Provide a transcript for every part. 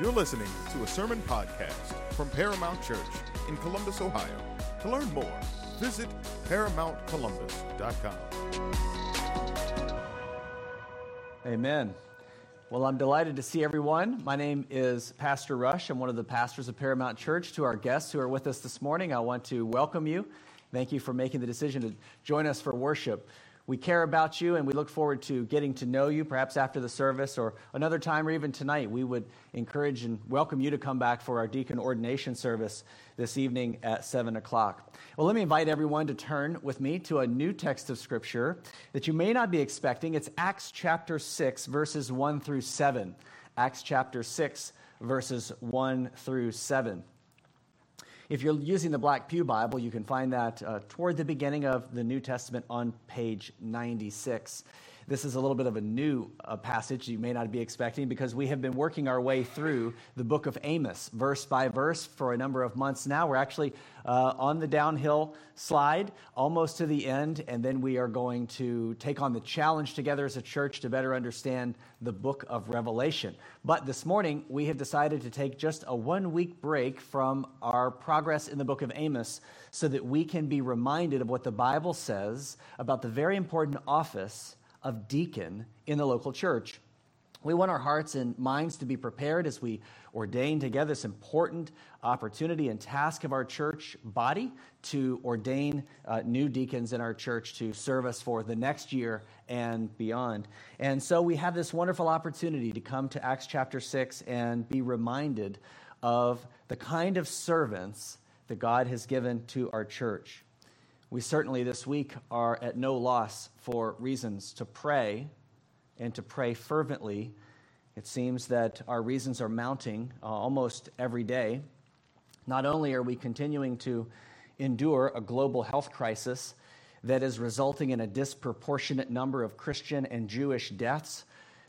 You're listening to a sermon podcast from Paramount Church in Columbus, Ohio. To learn more, visit ParamountColumbus.com. Amen. Well, I'm delighted to see everyone. My name is Pastor Rush. I'm one of the pastors of Paramount Church. To our guests who are with us this morning, I want to welcome you. Thank you for making the decision to join us for worship. We care about you and we look forward to getting to know you, perhaps after the service or another time or even tonight. We would encourage and welcome you to come back for our deacon ordination service this evening at 7 o'clock. Well, let me invite everyone to turn with me to a new text of Scripture that you may not be expecting. It's Acts chapter 6, verses 1 through 7. Acts chapter 6, verses 1 through 7. If you're using the Black Pew Bible, you can find that uh, toward the beginning of the New Testament on page 96. This is a little bit of a new uh, passage you may not be expecting because we have been working our way through the book of Amos, verse by verse, for a number of months now. We're actually uh, on the downhill slide, almost to the end, and then we are going to take on the challenge together as a church to better understand the book of Revelation. But this morning, we have decided to take just a one week break from our progress in the book of Amos so that we can be reminded of what the Bible says about the very important office of deacon in the local church. We want our hearts and minds to be prepared as we ordain together this important opportunity and task of our church body to ordain uh, new deacons in our church to serve us for the next year and beyond. And so we have this wonderful opportunity to come to Acts chapter 6 and be reminded of the kind of servants that God has given to our church. We certainly this week are at no loss for reasons to pray and to pray fervently. It seems that our reasons are mounting uh, almost every day. Not only are we continuing to endure a global health crisis that is resulting in a disproportionate number of Christian and Jewish deaths,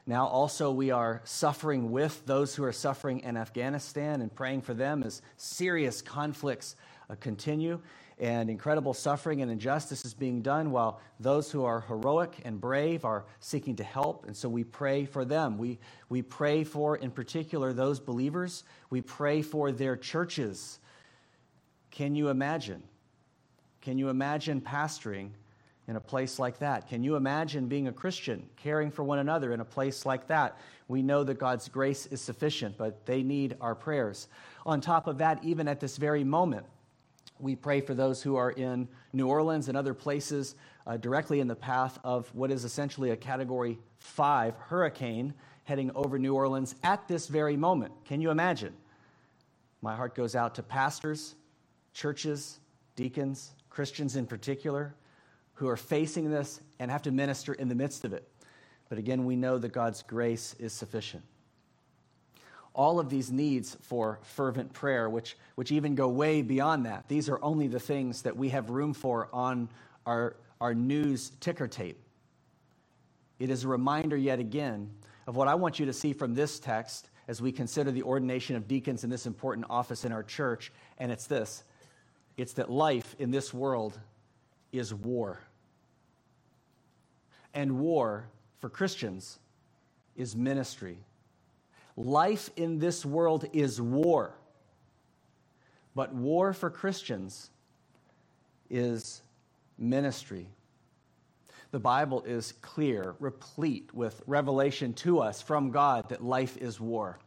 now also we are suffering with those who are suffering in Afghanistan and praying for them as serious conflicts uh, continue and incredible suffering and injustice is being done while those who are heroic and brave are seeking to help. And so we pray for them. We, we pray for, in particular, those believers. We pray for their churches. Can you imagine? Can you imagine pastoring in a place like that? Can you imagine being a Christian, caring for one another in a place like that? We know that God's grace is sufficient, but they need our prayers. On top of that, even at this very moment, we pray for those who are in New Orleans and other places uh, directly in the path of what is essentially a Category 5 hurricane heading over New Orleans at this very moment. Can you imagine? My heart goes out to pastors, churches, deacons, Christians in particular, who are facing this and have to minister in the midst of it. But again, we know that God's grace is sufficient all of these needs for fervent prayer, which, which even go way beyond that. These are only the things that we have room for on our, our news ticker tape. It is a reminder, yet again, of what I want you to see from this text as we consider the ordination of deacons in this important office in our church, and it's this it's that life in this world is war. And war for Christians is ministry. Life in this world is war. But war for Christians is ministry. The Bible is clear, replete with revelation to us from God that life is war.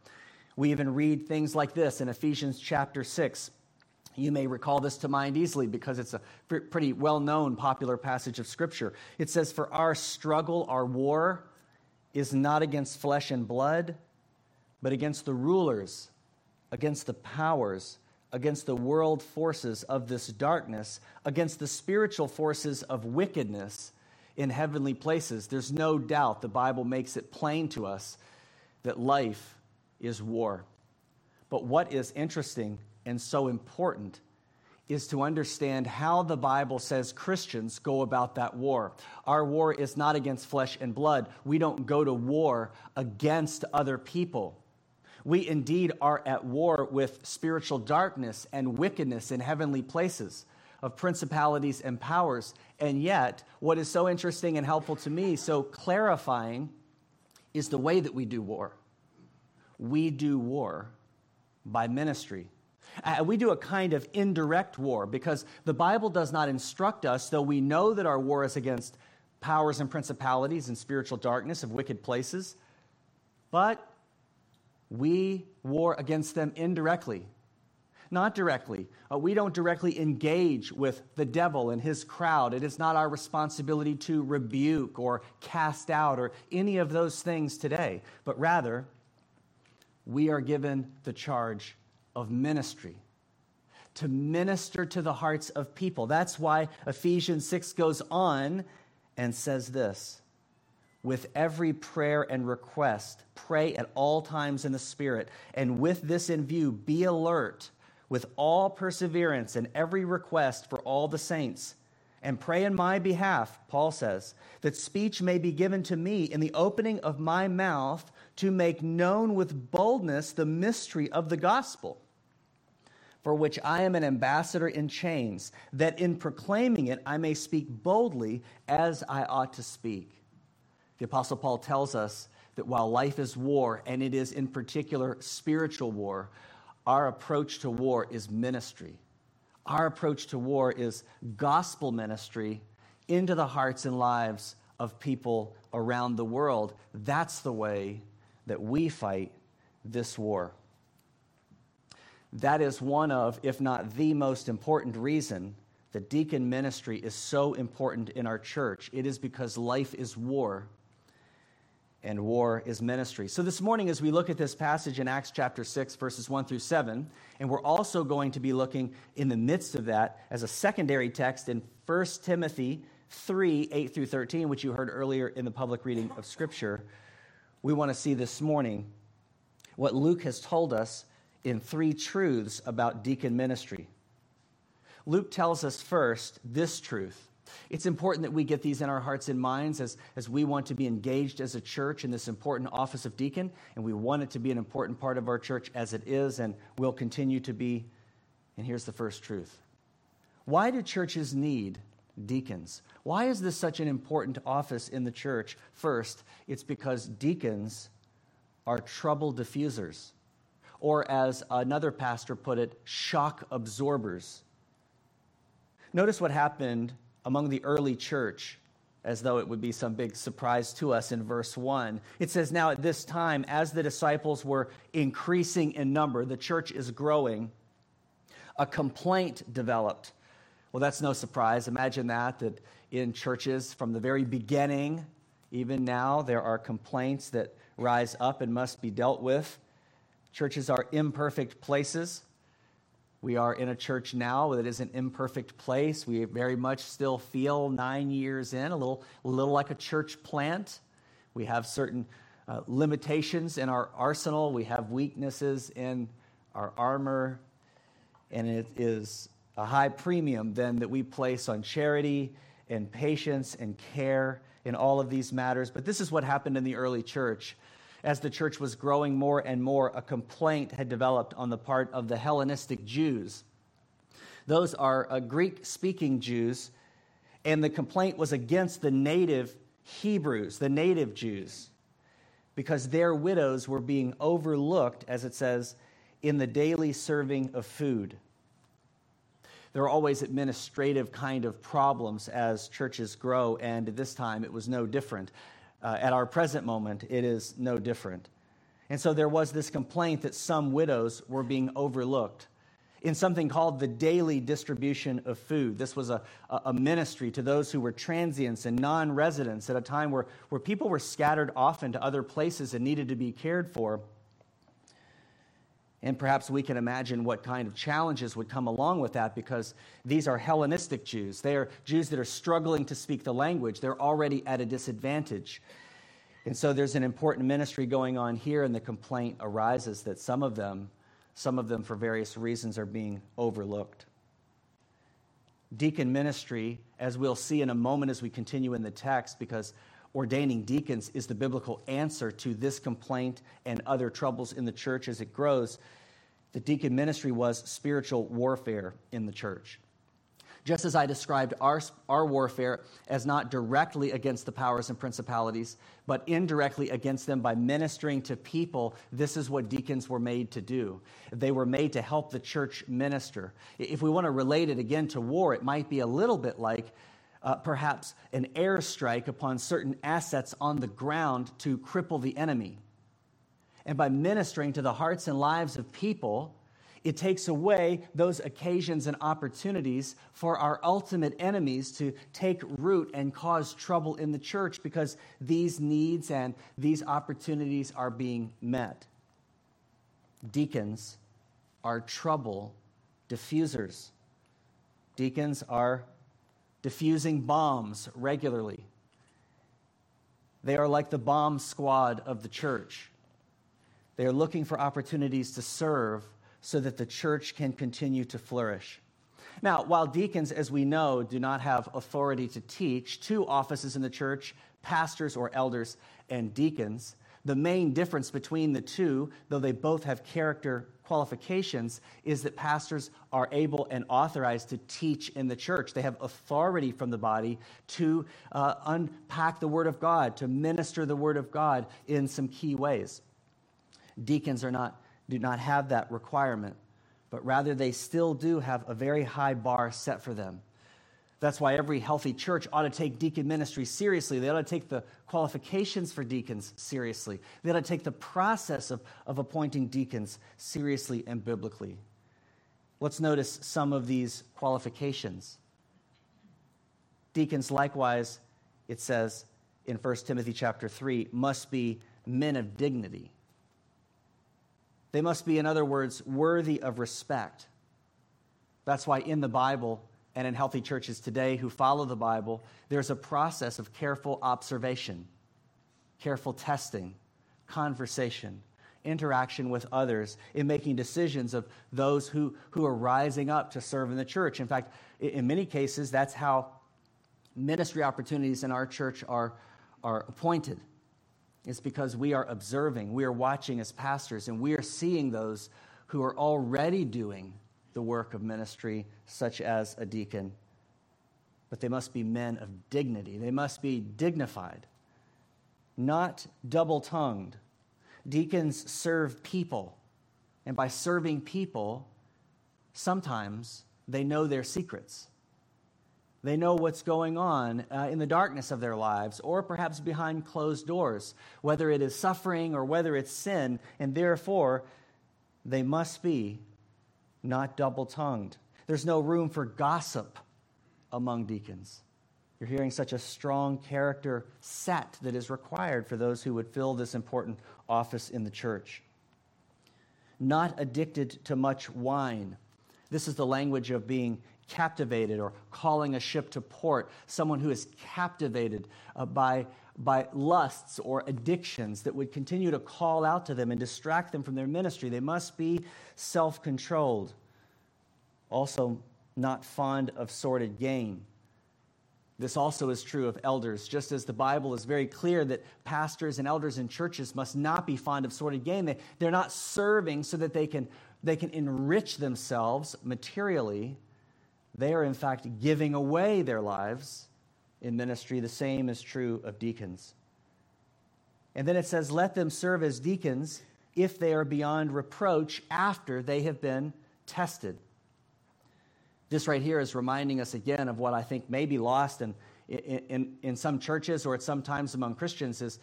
We even read things like this in Ephesians chapter 6. You may recall this to mind easily because it's a pretty well known, popular passage of Scripture. It says, For our struggle, our war, is not against flesh and blood but against the rulers, against the powers, against the world forces of this darkness, against the spiritual forces of wickedness in heavenly places. There's no doubt the Bible makes it plain to us that life is war. But what is interesting and so important is to understand how the Bible says Christians go about that war. Our war is not against flesh and blood. We don't go to war against other people. We indeed are at war with spiritual darkness and wickedness in heavenly places, of principalities and powers. And yet, what is so interesting and helpful to me, so clarifying, is the way that we do war. we do war by ministry. Uh, we do a kind of indirect war because the Bible does not instruct us, though we know that our war is against powers and principalities and spiritual darkness of wicked places, but we war against them indirectly not directly. Uh, we don't directly engage with the devil and his crowd. It is not our responsibility to rebuke or cast out or any of those things today, but rather, we are given the charge of ministry to minister to the hearts of people. That's why Ephesians 6 goes on and says this with every prayer and request, pray at all times in the Spirit, and with this in view, be alert with all perseverance and every request for all the saints. And pray in my behalf, Paul says, that speech may be given to me in the opening of my mouth to make known with boldness the mystery of the gospel, for which I am an ambassador in chains, that in proclaiming it I may speak boldly as I ought to speak. The Apostle Paul tells us that while life is war, and it is in particular spiritual war, our approach to war is ministry. Our approach to war is gospel ministry into the hearts and lives of people around the world. That's the way that we fight this war. That is one of, if not the most important reason that deacon ministry is so important in our church. It is because life is war and war is ministry. So, this morning, as we look at this passage in Acts chapter 6, verses 1 through 7, and we're also going to be looking in the midst of that as a secondary text in 1 Timothy 3 8 through 13, which you heard earlier in the public reading of Scripture, we want to see this morning what Luke has told us in three truths about deacon ministry. Luke tells us first this truth it's important that we get these in our hearts and minds as, as we want to be engaged as a church in this important office of deacon, and we want it to be an important part of our church as it is and will continue to be. And here's the first truth Why do churches need deacons? Why is this such an important office in the church? First, it's because deacons are trouble diffusers, or as another pastor put it, shock absorbers. Notice what happened among the early church as though it would be some big surprise to us in verse 1. It says, Now at this time, as the disciples were increasing in number, the church is growing, a complaint developed. Well, that's no surprise. Imagine that, that in churches from the very beginning, even now, there are complaints that rise up and must be dealt with. Churches are imperfect places. We are in a church now that is an imperfect place. We very much still feel nine years in, a little, a little like a church plant. We have certain uh, limitations in our arsenal, we have weaknesses in our armor, and it is a high premium then that we place on charity and patience and care in all of these matters. But this is what happened in the early church as the church was growing more and more, a complaint had developed on the part of the Hellenistic Jews. Those are uh, Greek speaking Jews, and the complaint was against the native Hebrews, the native Jews, because their widows were being overlooked, as it says, in the daily serving of food. There are always administrative kind of problems as churches grow, and this time it was no different. Uh, at our present moment, it is no different. And so there was this complaint that some widows were being overlooked in something called the daily distribution of food. This was a, a ministry to those who were transients and non residents at a time where, where people were scattered off into other places and needed to be cared for. And perhaps we can imagine what kind of challenges would come along with that because these are Hellenistic Jews. They are Jews that are struggling to speak the language. They're already at a disadvantage. And so there's an important ministry going on here, and the complaint arises that some of them, some of them for various reasons, are being overlooked. Deacon ministry, as we'll see in a moment as we continue in the text, because ordaining deacons is the biblical answer to this complaint and other troubles in the church as it grows. The deacon ministry was spiritual warfare in the church. Just as I described our, our warfare as not directly against the powers and principalities, but indirectly against them by ministering to people, this is what deacons were made to do. They were made to help the church minister. If we want to relate it again to war, it might be a little bit like uh, perhaps an airstrike upon certain assets on the ground to cripple the enemy. And by ministering to the hearts and lives of people, it takes away those occasions and opportunities for our ultimate enemies to take root and cause trouble in the church because these needs and these opportunities are being met. Deacons are trouble diffusers. Deacons are diffusing bombs regularly. They are like the bomb squad of the church. They are looking for opportunities to serve so that the church can continue to flourish. Now, while deacons, as we know, do not have authority to teach, two offices in the church, pastors or elders, and deacons, the main difference between the two, though they both have character qualifications, is that pastors are able and authorized to teach in the church. They have authority from the body to uh, unpack the Word of God, to minister the Word of God in some key ways. Deacons are not do not have that requirement, but rather they still do have a very high bar set for them. That's why every healthy church ought to take deacon ministry seriously. They ought to take the qualifications for deacons seriously. They ought to take the process of, of appointing deacons seriously and biblically. Let's notice some of these qualifications. Deacons, likewise, it says in 1 Timothy chapter 3, must be men of dignity. They must be, in other words, worthy of respect. That's why in the Bible and in healthy churches today who follow the Bible, there's a process of careful observation, careful testing, conversation, interaction with others in making decisions of those who, who are rising up to serve in the church. In fact, in many cases, that's how ministry opportunities in our church are, are appointed. It's because we are observing, we are watching as pastors, and we are seeing those who are already doing the work of ministry, such as a deacon. But they must be men of dignity, they must be dignified, not double tongued. Deacons serve people, and by serving people, sometimes they know their secrets. They know what's going on uh, in the darkness of their lives, or perhaps behind closed doors, whether it is suffering or whether it's sin, and therefore they must be not double tongued. There's no room for gossip among deacons. You're hearing such a strong character set that is required for those who would fill this important office in the church. Not addicted to much wine. This is the language of being captivated or calling a ship to port, someone who is captivated uh, by, by lusts or addictions that would continue to call out to them and distract them from their ministry. They must be self controlled. Also, not fond of sordid gain. This also is true of elders, just as the Bible is very clear that pastors and elders in churches must not be fond of sordid gain. They, they're not serving so that they can, they can enrich themselves materially they are, in fact, giving away their lives in ministry. The same is true of deacons. And then it says, Let them serve as deacons if they are beyond reproach after they have been tested. This right here is reminding us again of what I think may be lost in, in, in, some churches or at some times among Christians is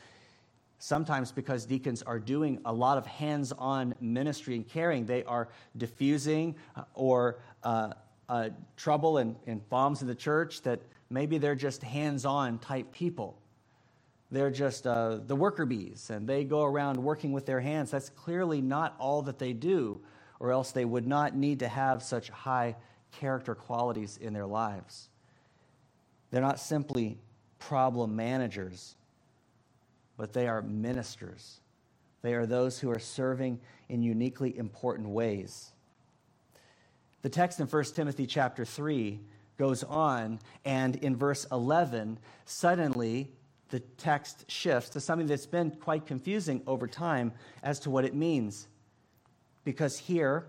sometimes because deacons are doing a lot of hands on ministry and caring, they are diffusing or uh, uh, trouble and, and bombs in the church that maybe they're just hands on type people. They're just uh, the worker bees and they go around working with their hands. That's clearly not all that they do, or else they would not need to have such high character qualities in their lives. They're not simply problem managers, but they are ministers. They are those who are serving in uniquely important ways. The text in 1 Timothy chapter 3 goes on, and in verse 11, suddenly the text shifts to something that's been quite confusing over time as to what it means. Because here,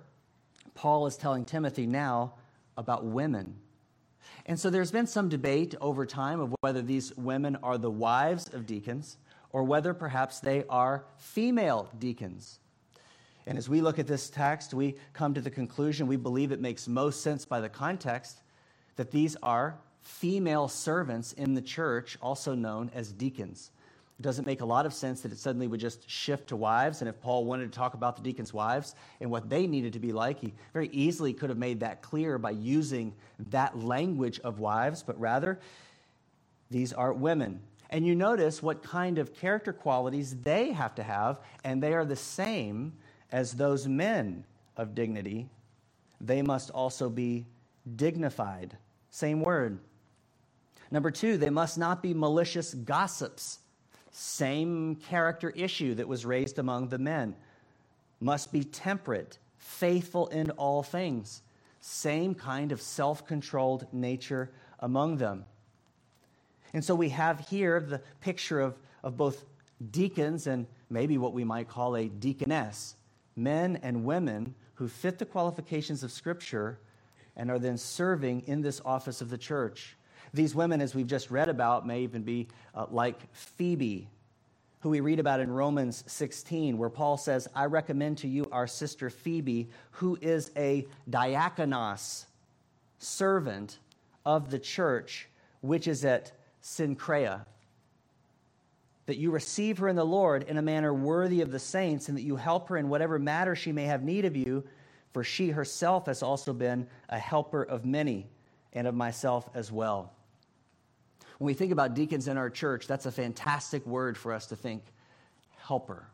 Paul is telling Timothy now about women. And so there's been some debate over time of whether these women are the wives of deacons or whether perhaps they are female deacons. And as we look at this text, we come to the conclusion we believe it makes most sense by the context that these are female servants in the church, also known as deacons. It doesn't make a lot of sense that it suddenly would just shift to wives. And if Paul wanted to talk about the deacons' wives and what they needed to be like, he very easily could have made that clear by using that language of wives, but rather, these are women. And you notice what kind of character qualities they have to have, and they are the same as those men of dignity. They must also be dignified. Same word. Number two, they must not be malicious gossips. Same character issue that was raised among the men. Must be temperate, faithful in all things. Same kind of self controlled nature among them. And so we have here the picture of, of both deacons and maybe what we might call a deaconess men and women who fit the qualifications of Scripture and are then serving in this office of the church. These women, as we've just read about, may even be uh, like Phoebe, who we read about in Romans 16, where Paul says, I recommend to you our sister Phoebe, who is a diakonos, servant of the church, which is at Cenchrea. That you receive her in the Lord in a manner worthy of the saints, and that you help her in whatever matter she may have need of you, for she herself has also been a helper of many, and of myself as well. When we think about deacons in our church, that's a fantastic word for us to think helper.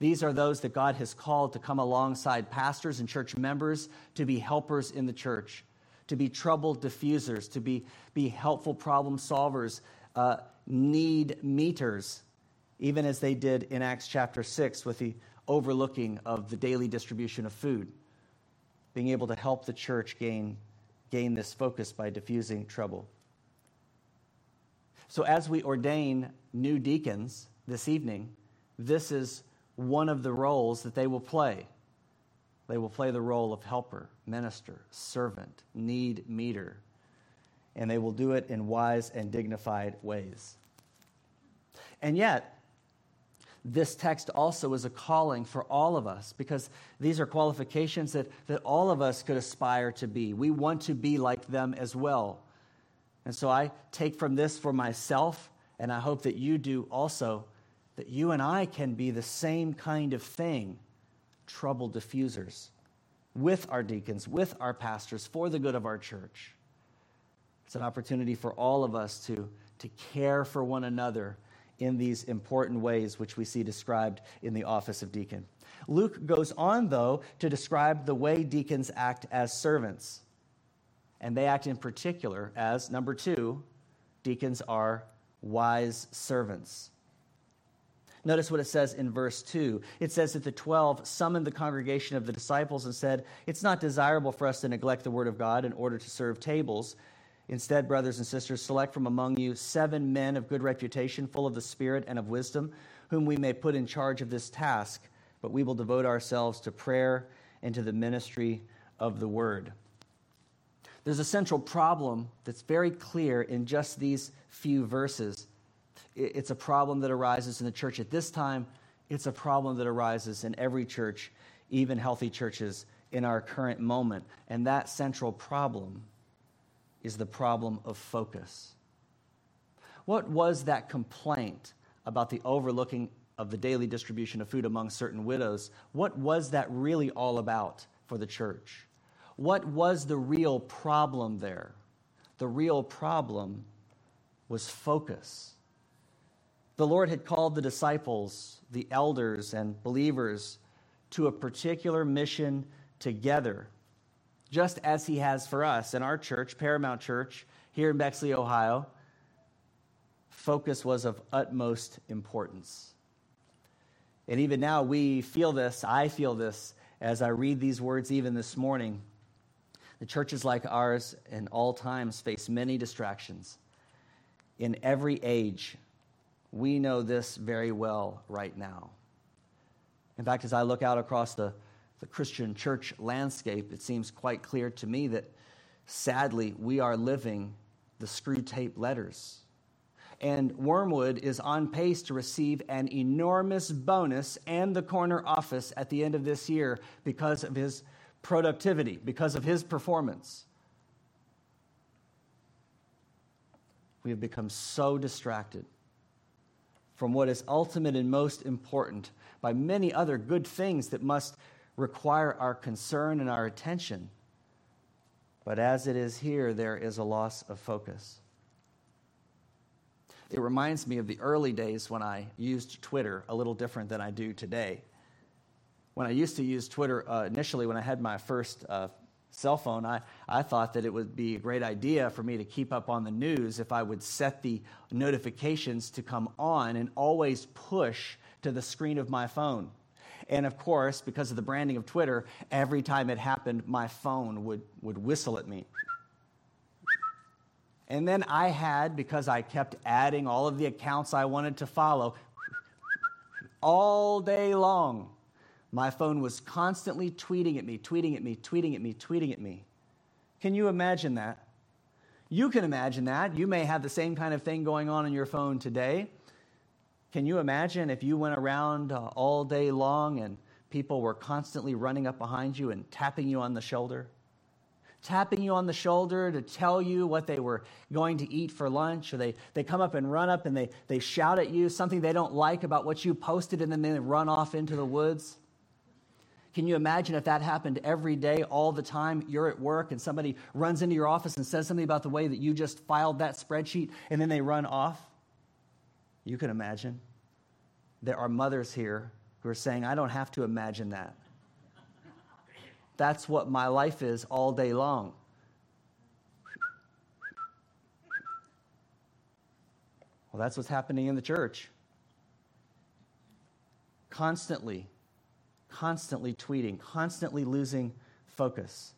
These are those that God has called to come alongside pastors and church members to be helpers in the church, to be trouble diffusers, to be, be helpful problem solvers, uh, need meters, even as they did in Acts chapter 6 with the overlooking of the daily distribution of food, being able to help the church gain, gain this focus by diffusing trouble. So, as we ordain new deacons this evening, this is one of the roles that they will play. They will play the role of helper, minister, servant, need meter, and they will do it in wise and dignified ways. And yet, this text also is a calling for all of us because these are qualifications that, that all of us could aspire to be. We want to be like them as well. And so I take from this for myself, and I hope that you do also, that you and I can be the same kind of thing trouble diffusers with our deacons, with our pastors, for the good of our church. It's an opportunity for all of us to, to care for one another in these important ways which we see described in the office of deacon. Luke goes on, though, to describe the way deacons act as servants. And they act in particular as, number two, deacons are wise servants. Notice what it says in verse 2. It says that the 12 summoned the congregation of the disciples and said, It's not desirable for us to neglect the word of God in order to serve tables. Instead, brothers and sisters, select from among you seven men of good reputation, full of the Spirit and of wisdom, whom we may put in charge of this task, but we will devote ourselves to prayer and to the ministry of the word. There's a central problem that's very clear in just these few verses. It's a problem that arises in the church at this time, it's a problem that arises in every church, even healthy churches in our current moment. And that central problem is the problem of focus. What was that complaint about the overlooking of the daily distribution of food among certain widows? What was that really all about for the church? What was the real problem there? The real problem was focus. The Lord had called the disciples, the elders, and believers to a particular mission together, just as He has for us in our church, Paramount Church, here in Bexley, Ohio. Focus was of utmost importance. And even now, we feel this, I feel this as I read these words even this morning. The churches like ours in all times face many distractions. In every age, we know this very well right now. In fact, as I look out across the, the Christian church landscape, it seems quite clear to me that Sadly, we are living the Screwtape Letters. And Wormwood is on pace to receive an enormous bonus and the corner office at the end of this year because of his productivity, because of his performance. We have become so distracted from what is ultimate and most important by many other good things that must require our concern and our attention. But as it is here, there is a loss of focus. It reminds me of the early days when I used Twitter a little different than I do today. When I used to use Twitter uh, initially, when I had my first uh, cell phone, I, I thought that it would be a great idea for me to keep up on the news if I would set the notifications to come on and always push to the screen of my phone. And of course, because of the branding of Twitter, every time it happened, my phone would, would whistle at me. And then I had, because I kept adding all of the accounts I wanted to follow, all day long, my phone was constantly tweeting at me, tweeting at me, tweeting at me, tweeting at me. Can you imagine that? You can imagine that. You may have the same kind of thing going on in your phone today. Can you imagine if you went around uh, all day long and people were constantly running up behind you and tapping you on the shoulder? Tapping you on the shoulder to tell you what they were going to eat for lunch, or they, they come up and run up and they, they shout at you something they don't like about what you posted, and then they run off into the woods. Can you imagine if that happened every day, all the time? You're at work and somebody runs into your office and says something about the way that you just filed that spreadsheet, and then they run off? You can imagine. There are mothers here who are saying, I don't have to imagine that. That's what my life is all day long. Well, that's what's happening in the church. Constantly, constantly tweeting, constantly losing focus.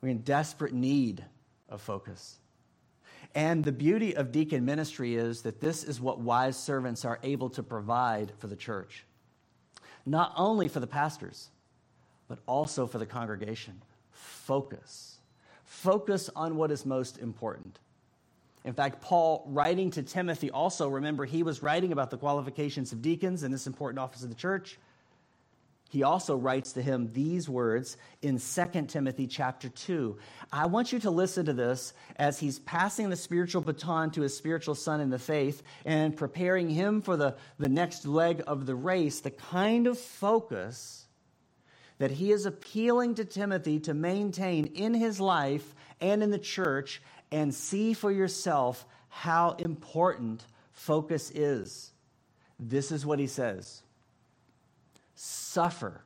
We're in desperate need of focus. And the beauty of deacon ministry is that this is what wise servants are able to provide for the church. Not only for the pastors, but also for the congregation. Focus. Focus on what is most important. In fact, Paul, writing to Timothy, also remember he was writing about the qualifications of deacons in this important office of the church he also writes to him these words in 2 Timothy chapter 2. I want you to listen to this as he's passing the spiritual baton to his spiritual son in the faith and preparing him for the, the next leg of the race, the kind of focus that he is appealing to Timothy to maintain in his life and in the church and see for yourself how important focus is. This is what he says suffer.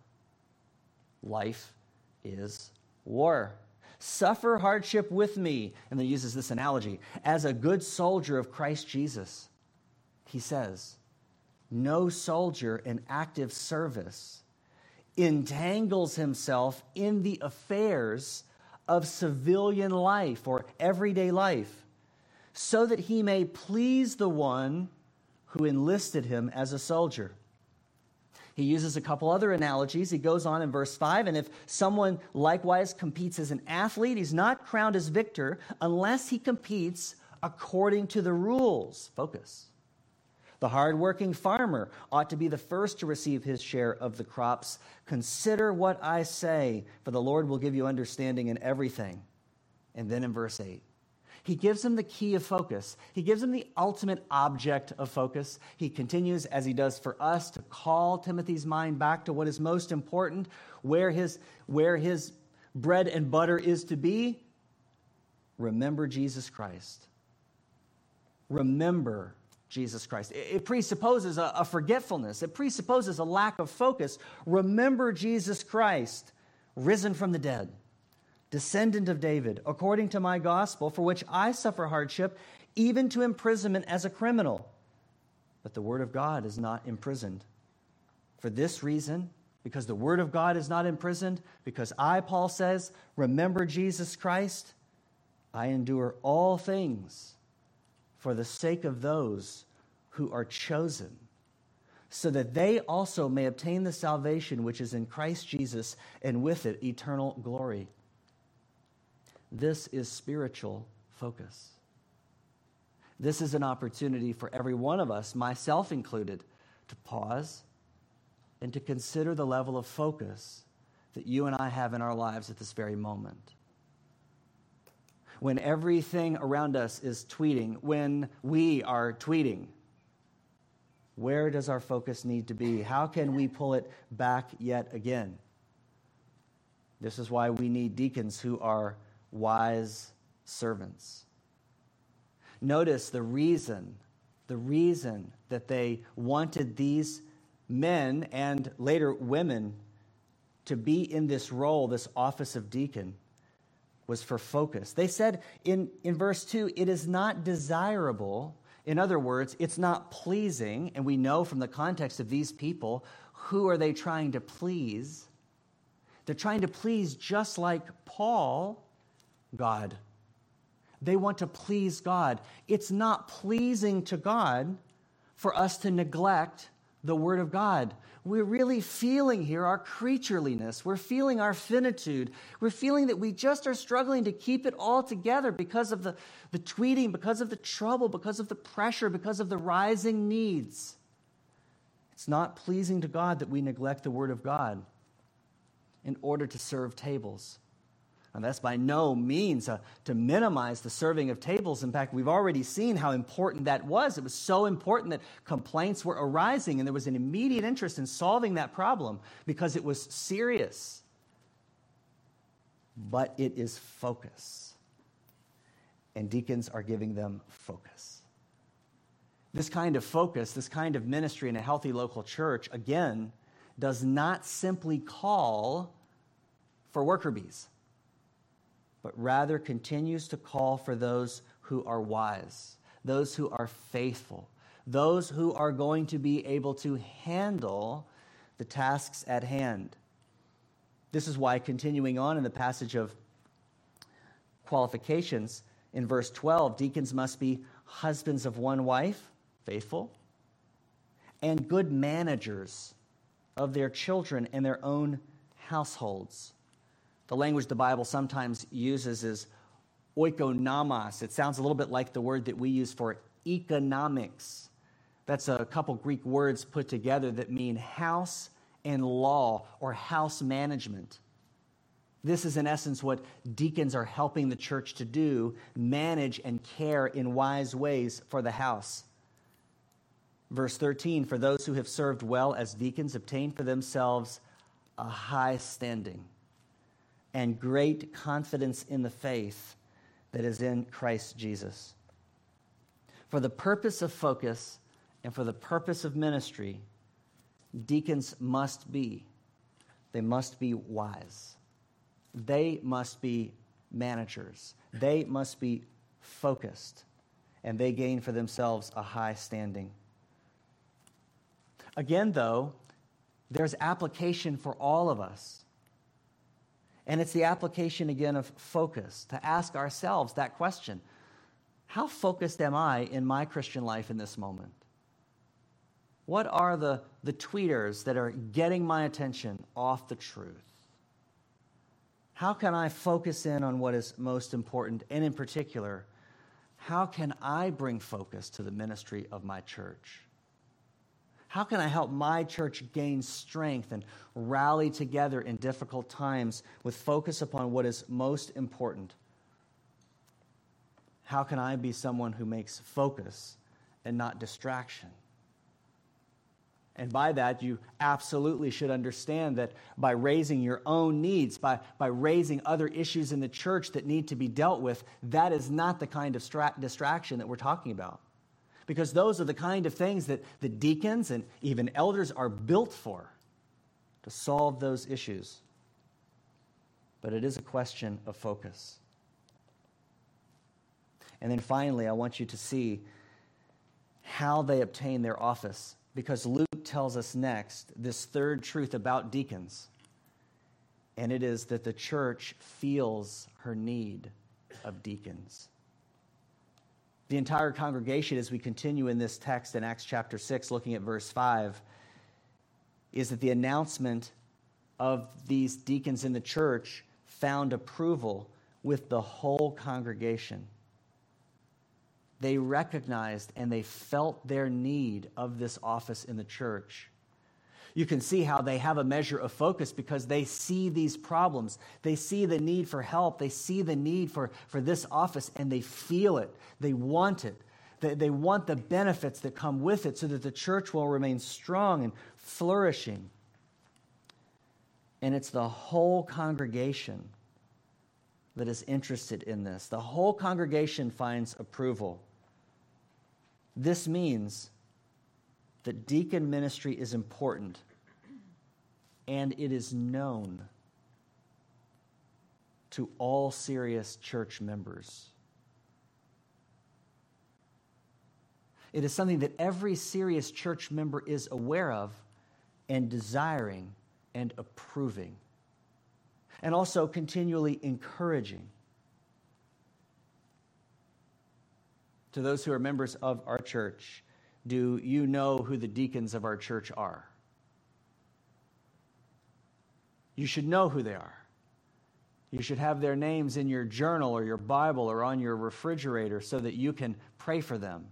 Life is war. Suffer hardship with me. And then uses this analogy as a good soldier of Christ Jesus. He says, No soldier in active service entangles himself in the affairs of civilian life or everyday life so that he may please the one who enlisted him as a soldier. He uses a couple other analogies. He goes on in verse 5 and if someone likewise competes as an athlete, he's not crowned as victor unless he competes according to the rules. Focus. The hardworking farmer ought to be the first to receive his share of the crops. Consider what I say, for the Lord will give you understanding in everything. And then in verse 8, he gives him the key of focus. He gives him the ultimate object of focus. He continues, as he does for us, to call Timothy's mind back to what is most important, where his, where his bread and butter is to be. Remember Jesus Christ. Remember Jesus Christ. It presupposes a, a, forgetfulness, it presupposes a lack of focus. Remember Jesus Christ, risen from the dead descendant of David, according to my gospel, for which I suffer hardship, even to imprisonment as a criminal. But the word of God is not imprisoned. For this reason, because the word of God is not imprisoned, because I, Paul says, remember Jesus Christ, I endure all things for the sake of those who are chosen, so that they also may obtain the salvation which is in Christ Jesus, and with it eternal glory. This is spiritual focus. This is an opportunity for every one of us, myself included, to pause and to consider the level of focus that you and I have in our lives at this very moment. When everything around us is tweeting, when we are tweeting, where does our focus need to be? How can we pull it back yet again? This is why we need deacons who are wise servants. Notice the reason, the reason that they wanted these men and later women to be in this role, this office of deacon, was for focus. They said in, in verse 2 it is not desirable in other words, it's not pleasing, and we know from the context of these people, who are they trying to please? They're trying to please just like Paul, God. They want to please God. It's not pleasing to God for us to neglect the Word of God. We're really feeling here our creatureliness. We're feeling our finitude. We're feeling that we just are struggling to keep it all together because of the, the tweeting, because of the trouble, because of the pressure, because of the rising needs. It's not pleasing to God that we neglect the Word of God in order to serve tables. And that's by no means uh, to minimize the serving of tables. In fact, we've already seen how important that was. It was so important that complaints were arising, and there was an immediate interest in solving that problem because it was serious. But it is focus. And deacons are giving them focus. This kind of focus, this kind of ministry in a healthy local church, again, does not simply call for worker bees but rather continues to call for those who are wise, those who are faithful, those who are going to be able to handle the tasks at hand. This is why, continuing on in the passage of qualifications, in verse 12, deacons must be husbands of one wife, faithful, and good managers of their children and their own households. The language the Bible sometimes uses is oikonomos. It sounds a little bit like the word that we use for economics. That's a couple Greek words put together that mean house and law or house management. This is, in essence, what deacons are helping the church to do manage and care in wise ways for the house. Verse 13 For those who have served well as deacons obtain for themselves a high standing and great confidence in the faith that is in Christ Jesus. For the purpose of focus and for the purpose of ministry, deacons must be. They must be wise. They must be managers. They must be focused. And they gain for themselves a high standing. Again, though, there's application for all of us. And it's the application again of focus to ask ourselves that question How focused am I in my Christian life in this moment? What are the, the tweeters that are getting my attention off the truth? How can I focus in on what is most important? And in particular, how can I bring focus to the ministry of my church? How can I help my church gain strength and rally together in difficult times with focus upon what is most important? How can I be someone who makes focus and not distraction? And by that, you absolutely should understand that by raising your own needs, by, by raising other issues in the church that need to be dealt with, that is not the kind of stra- distraction that we're talking about because those are the kind of things that the deacons and even elders are built for to solve those issues. But it is a question of focus. And then finally, I want you to see how they obtain their office because Luke tells us next this third truth about deacons. And it is that the church feels her need of deacons. The entire congregation, as we continue in this text in Acts chapter 6, looking at verse 5, is that the announcement of these deacons in the church found approval with the whole congregation. They recognized and they felt their need of this office in the church. You can see how they have a measure of focus because they see these problems. They see the need for help. They see the need for, for this office and they feel it. They want it. They, they want the benefits that come with it so that the church will remain strong and flourishing. And it's the whole congregation that is interested in this. The whole congregation finds approval. This means that deacon ministry is important and it is known to all serious church members. It is something that every serious church member is aware of and desiring and approving, and also continually encouraging. To those who are members of our church, do you know who the deacons of our church are? You should know who they are. You should have their names in your journal or your Bible or on your refrigerator so that you can pray for them,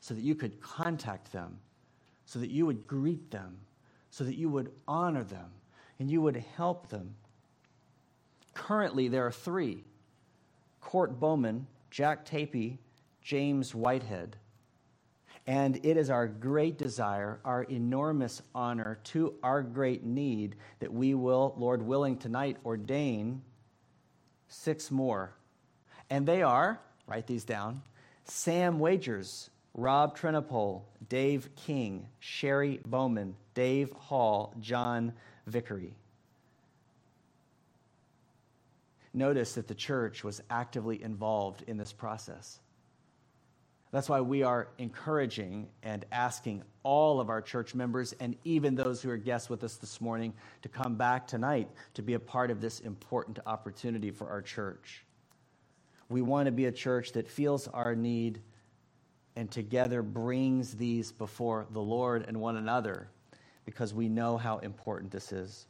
so that you could contact them, so that you would greet them, so that you would honor them, and you would help them. Currently, there are three Court Bowman, Jack Tapey, James Whitehead. And it is our great desire, our enormous honor, to our great need that we will, Lord willing, tonight ordain six more. And they are, write these down Sam Wagers, Rob Trinopole, Dave King, Sherry Bowman, Dave Hall, John Vickery. Notice that the church was actively involved in this process. That's why we are encouraging and asking all of our church members and even those who are guests with us this morning to come back tonight to be a part of this important opportunity for our church. We want to be a church that feels our need and together brings these before the Lord and one another because we know how important this is.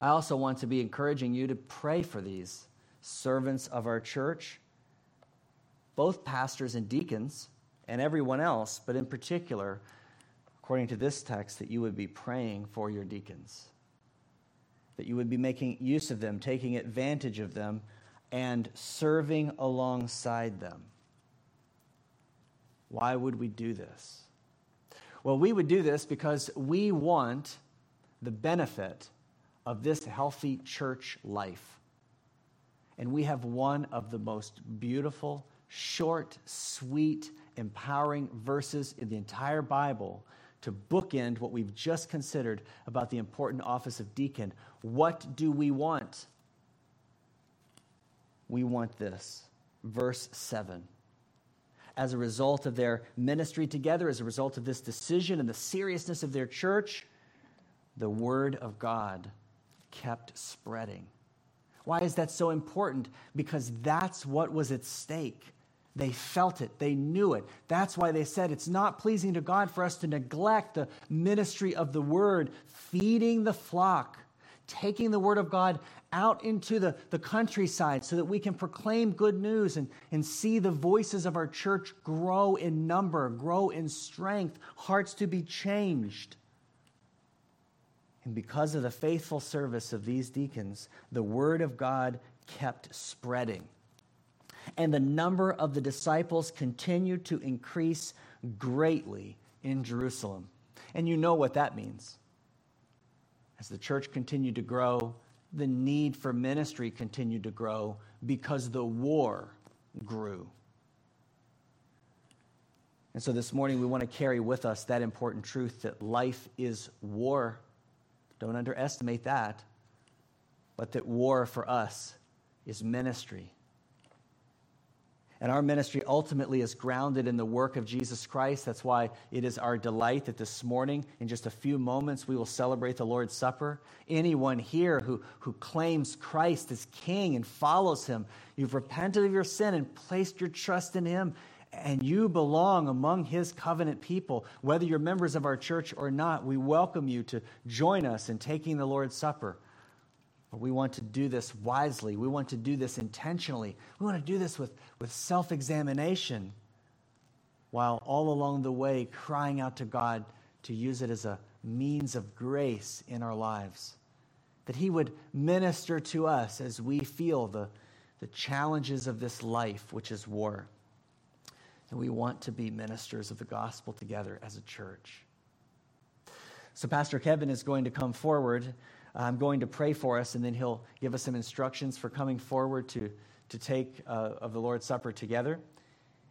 I also want to be encouraging you to pray for these servants of our church both pastors and deacons and everyone else, but in particular, according to this text, that you would be praying for your deacons, that you would be making use of them, taking advantage of them, and serving alongside them. Why would we do this? Well, we would do this because we want the benefit of this healthy church life. And we have one of the most beautiful short, sweet, empowering verses in the entire Bible to bookend what we've just considered about the important office of deacon. What do we want? We want this. Verse 7. As a result of their ministry together, as a result of this decision and the seriousness of their church, the word of God kept spreading. Why is that so important? Because that's what was at stake. They felt it. They knew it. That's why they said it's not pleasing to God for us to neglect the ministry of the word, feeding the flock, taking the word of God out into the, the countryside so that we can proclaim good news and, and see the voices of our church grow in number, grow in strength, hearts to be changed. And because of the faithful service of these deacons, the word of God kept spreading and the number of the disciples continued to increase greatly in Jerusalem. And you know what that means. As the church continued to grow, the need for ministry continued to grow because the war grew. And so this morning, we want to carry with us that important truth that life is war. Don't underestimate that. But that war for us is ministry. And our ministry ultimately is grounded in the work of Jesus Christ. That's why it is our delight that this morning, in just a few moments, we will celebrate the Lord's Supper. Anyone here who, who claims Christ as King and follows Him, you've repented of your sin and placed your trust in Him, and you belong among His covenant people. Whether you're members of our church or not, we welcome you to join us in taking the Lord's Supper. We want to do this wisely. We want to do this intentionally. We want to do this with, with self examination while all along the way crying out to God to use it as a means of grace in our lives. That He would minister to us as we feel the, the challenges of this life, which is war. And we want to be ministers of the gospel together as a church. So, Pastor Kevin is going to come forward I'm going to pray for us, and then he'll give us some instructions for coming forward to, to take uh, of the Lord's Supper together.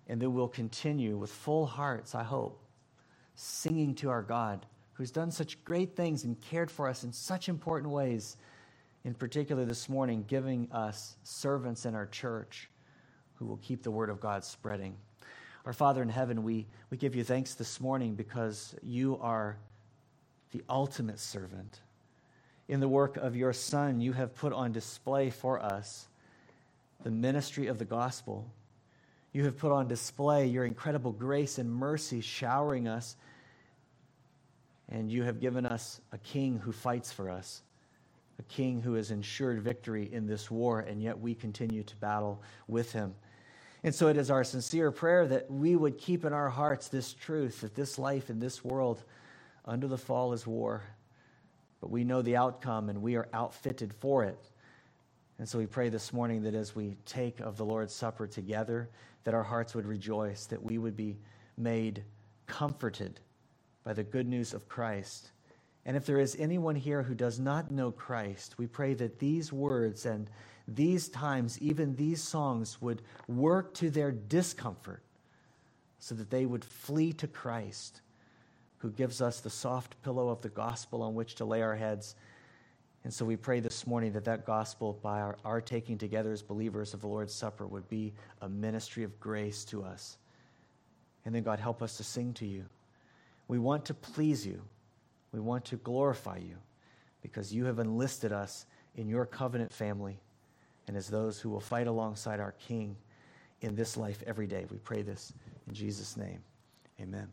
And then we'll continue with full hearts, I hope, singing to our God who's done such great things and cared for us in such important ways. In particular, this morning, giving us servants in our church who will keep the word of God spreading. Our Father in heaven, we, we give you thanks this morning because you are the ultimate servant in the work of your Son, you have put on display for us the ministry of the gospel. You have put on display your incredible grace and mercy, showering us. And you have given us a king who fights for us, a king who has ensured victory in this war, and yet we continue to battle with him. And so it is our sincere prayer that we would keep in our hearts this truth that this life in this world under the fall is war but we know the outcome and we are outfitted for it. And so we pray this morning that as we take of the Lord's Supper together, that our hearts would rejoice, that we would be made comforted by the good news of Christ. And if there is anyone here who does not know Christ, we pray that these words and these times, even these songs, would work to their discomfort so that they would flee to Christ who gives us the soft pillow of the gospel on which to lay our heads. And so we pray this morning that that gospel, by our, our taking together as believers of the Lord's Supper, would be a ministry of grace to us. And then, God, help us to sing to you. We want to please you, we want to glorify you because you have enlisted us in your covenant family and as those who will fight alongside our King in this life every day. We pray this in Jesus' name. Amen.